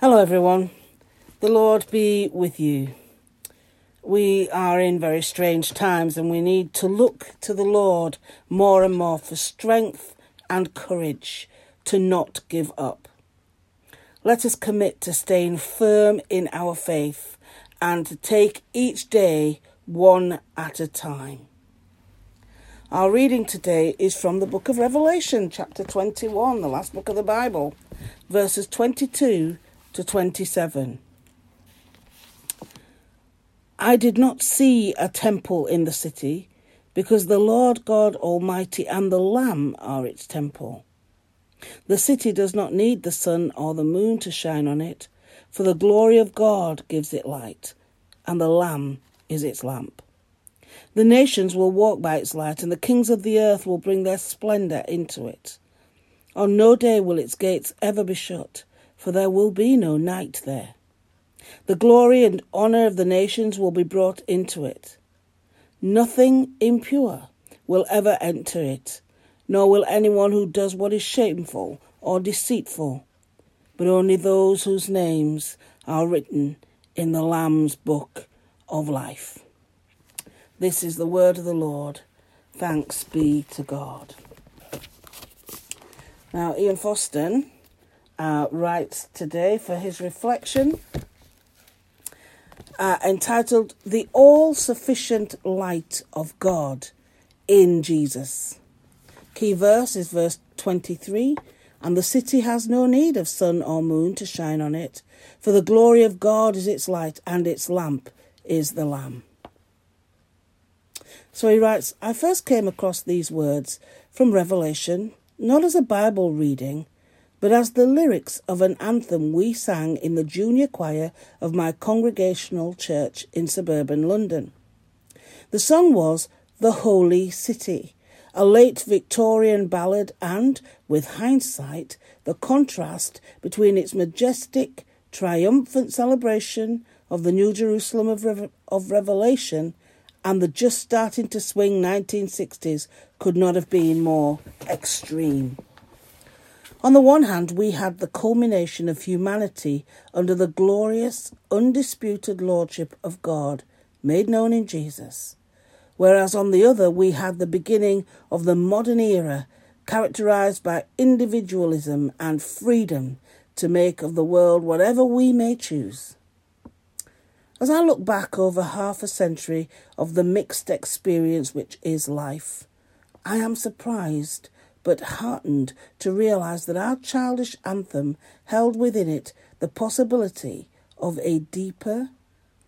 Hello, everyone. The Lord be with you. We are in very strange times and we need to look to the Lord more and more for strength and courage to not give up. Let us commit to staying firm in our faith and to take each day one at a time. Our reading today is from the book of Revelation, chapter 21, the last book of the Bible, verses 22 to 27. I did not see a temple in the city, because the Lord God Almighty and the Lamb are its temple. The city does not need the sun or the moon to shine on it, for the glory of God gives it light, and the Lamb is its lamp. The nations will walk by its light, and the kings of the earth will bring their splendour into it. On no day will its gates ever be shut, for there will be no night there. The glory and honour of the nations will be brought into it. Nothing impure will ever enter it, nor will anyone who does what is shameful or deceitful, but only those whose names are written in the Lamb's book of life. This is the word of the Lord. Thanks be to God. Now, Ian Fosten uh, writes today for his reflection uh, entitled The All Sufficient Light of God in Jesus. Key verse is verse 23 And the city has no need of sun or moon to shine on it, for the glory of God is its light, and its lamp is the Lamb. So he writes I first came across these words from Revelation, not as a Bible reading but as the lyrics of an anthem we sang in the junior choir of my congregational church in suburban London. The song was The Holy City, a late Victorian ballad, and, with hindsight, the contrast between its majestic, triumphant celebration of the New Jerusalem of, Re- of Revelation and the just starting to swing 1960s could not have been more extreme. On the one hand, we had the culmination of humanity under the glorious, undisputed lordship of God, made known in Jesus. Whereas on the other, we had the beginning of the modern era, characterized by individualism and freedom to make of the world whatever we may choose. As I look back over half a century of the mixed experience which is life, I am surprised but heartened to realize that our childish anthem held within it the possibility of a deeper,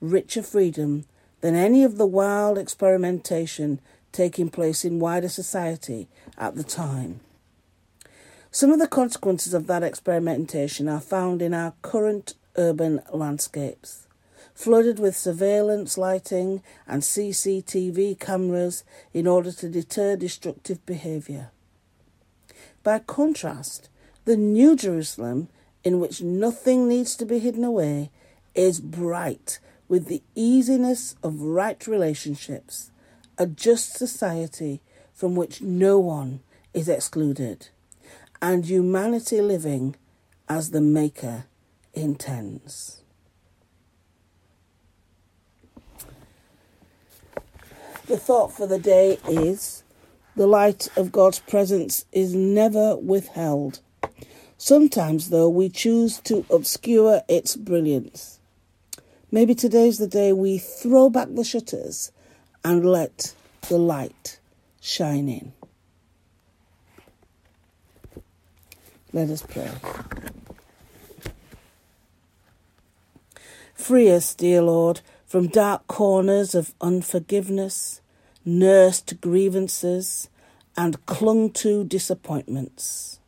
richer freedom than any of the wild experimentation taking place in wider society at the time. Some of the consequences of that experimentation are found in our current urban landscapes. Flooded with surveillance lighting and CCTV cameras in order to deter destructive behaviour. By contrast, the New Jerusalem, in which nothing needs to be hidden away, is bright with the easiness of right relationships, a just society from which no one is excluded, and humanity living as the Maker intends. The thought for the day is the light of God's presence is never withheld. Sometimes, though, we choose to obscure its brilliance. Maybe today's the day we throw back the shutters and let the light shine in. Let us pray. Free us, dear Lord, from dark corners of unforgiveness, nursed grievances, and clung to disappointments.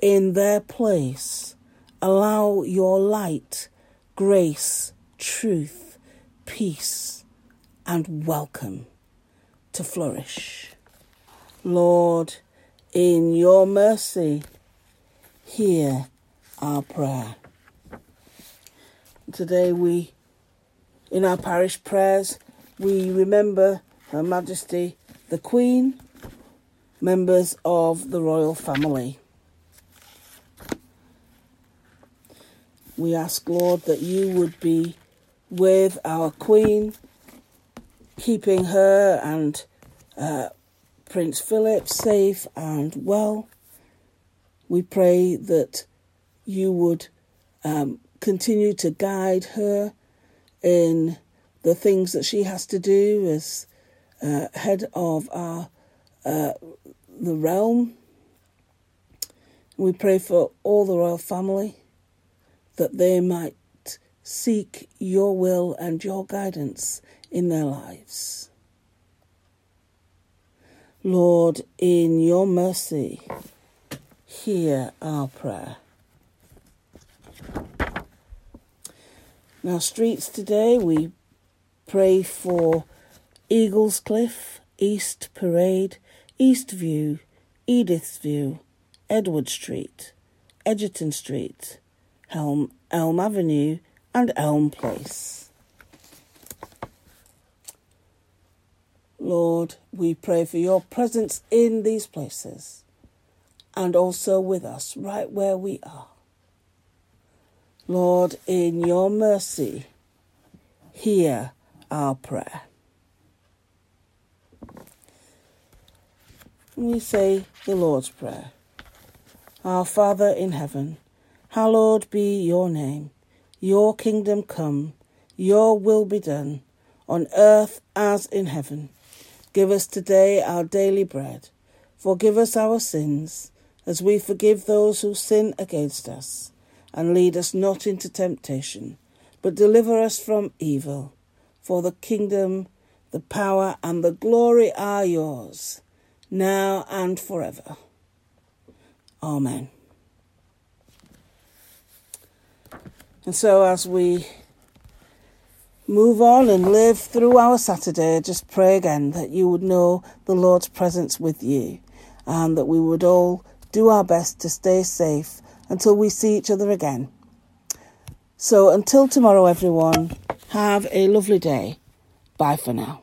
In their place, allow your light, grace, truth, peace, and welcome to flourish. Lord, in your mercy, hear our prayer. Today, we, in our parish prayers, we remember Her Majesty the Queen members of the royal family. We ask, Lord, that you would be with our Queen, keeping her and uh, Prince Philip safe and well. We pray that you would um, continue to guide her in the things that she has to do as uh, head of our uh, the realm. We pray for all the royal family that they might seek your will and your guidance in their lives. Lord, in your mercy, hear our prayer. Now, streets today, we pray for Eagles Cliff, East Parade, East View, Edith's View, Edward Street, Egerton Street, Elm Avenue, and Elm Place. Lord, we pray for your presence in these places and also with us right where we are. Lord, in your mercy, hear our prayer. We say the Lord's Prayer. Our Father in heaven, hallowed be your name. Your kingdom come, your will be done, on earth as in heaven. Give us today our daily bread. Forgive us our sins, as we forgive those who sin against us and lead us not into temptation, but deliver us from evil. For the kingdom, the power, and the glory are yours, now and forever. Amen. And so, as we move on and live through our Saturday, just pray again that you would know the Lord's presence with you and that we would all do our best to stay safe until we see each other again. So until tomorrow, everyone, have a lovely day. Bye for now.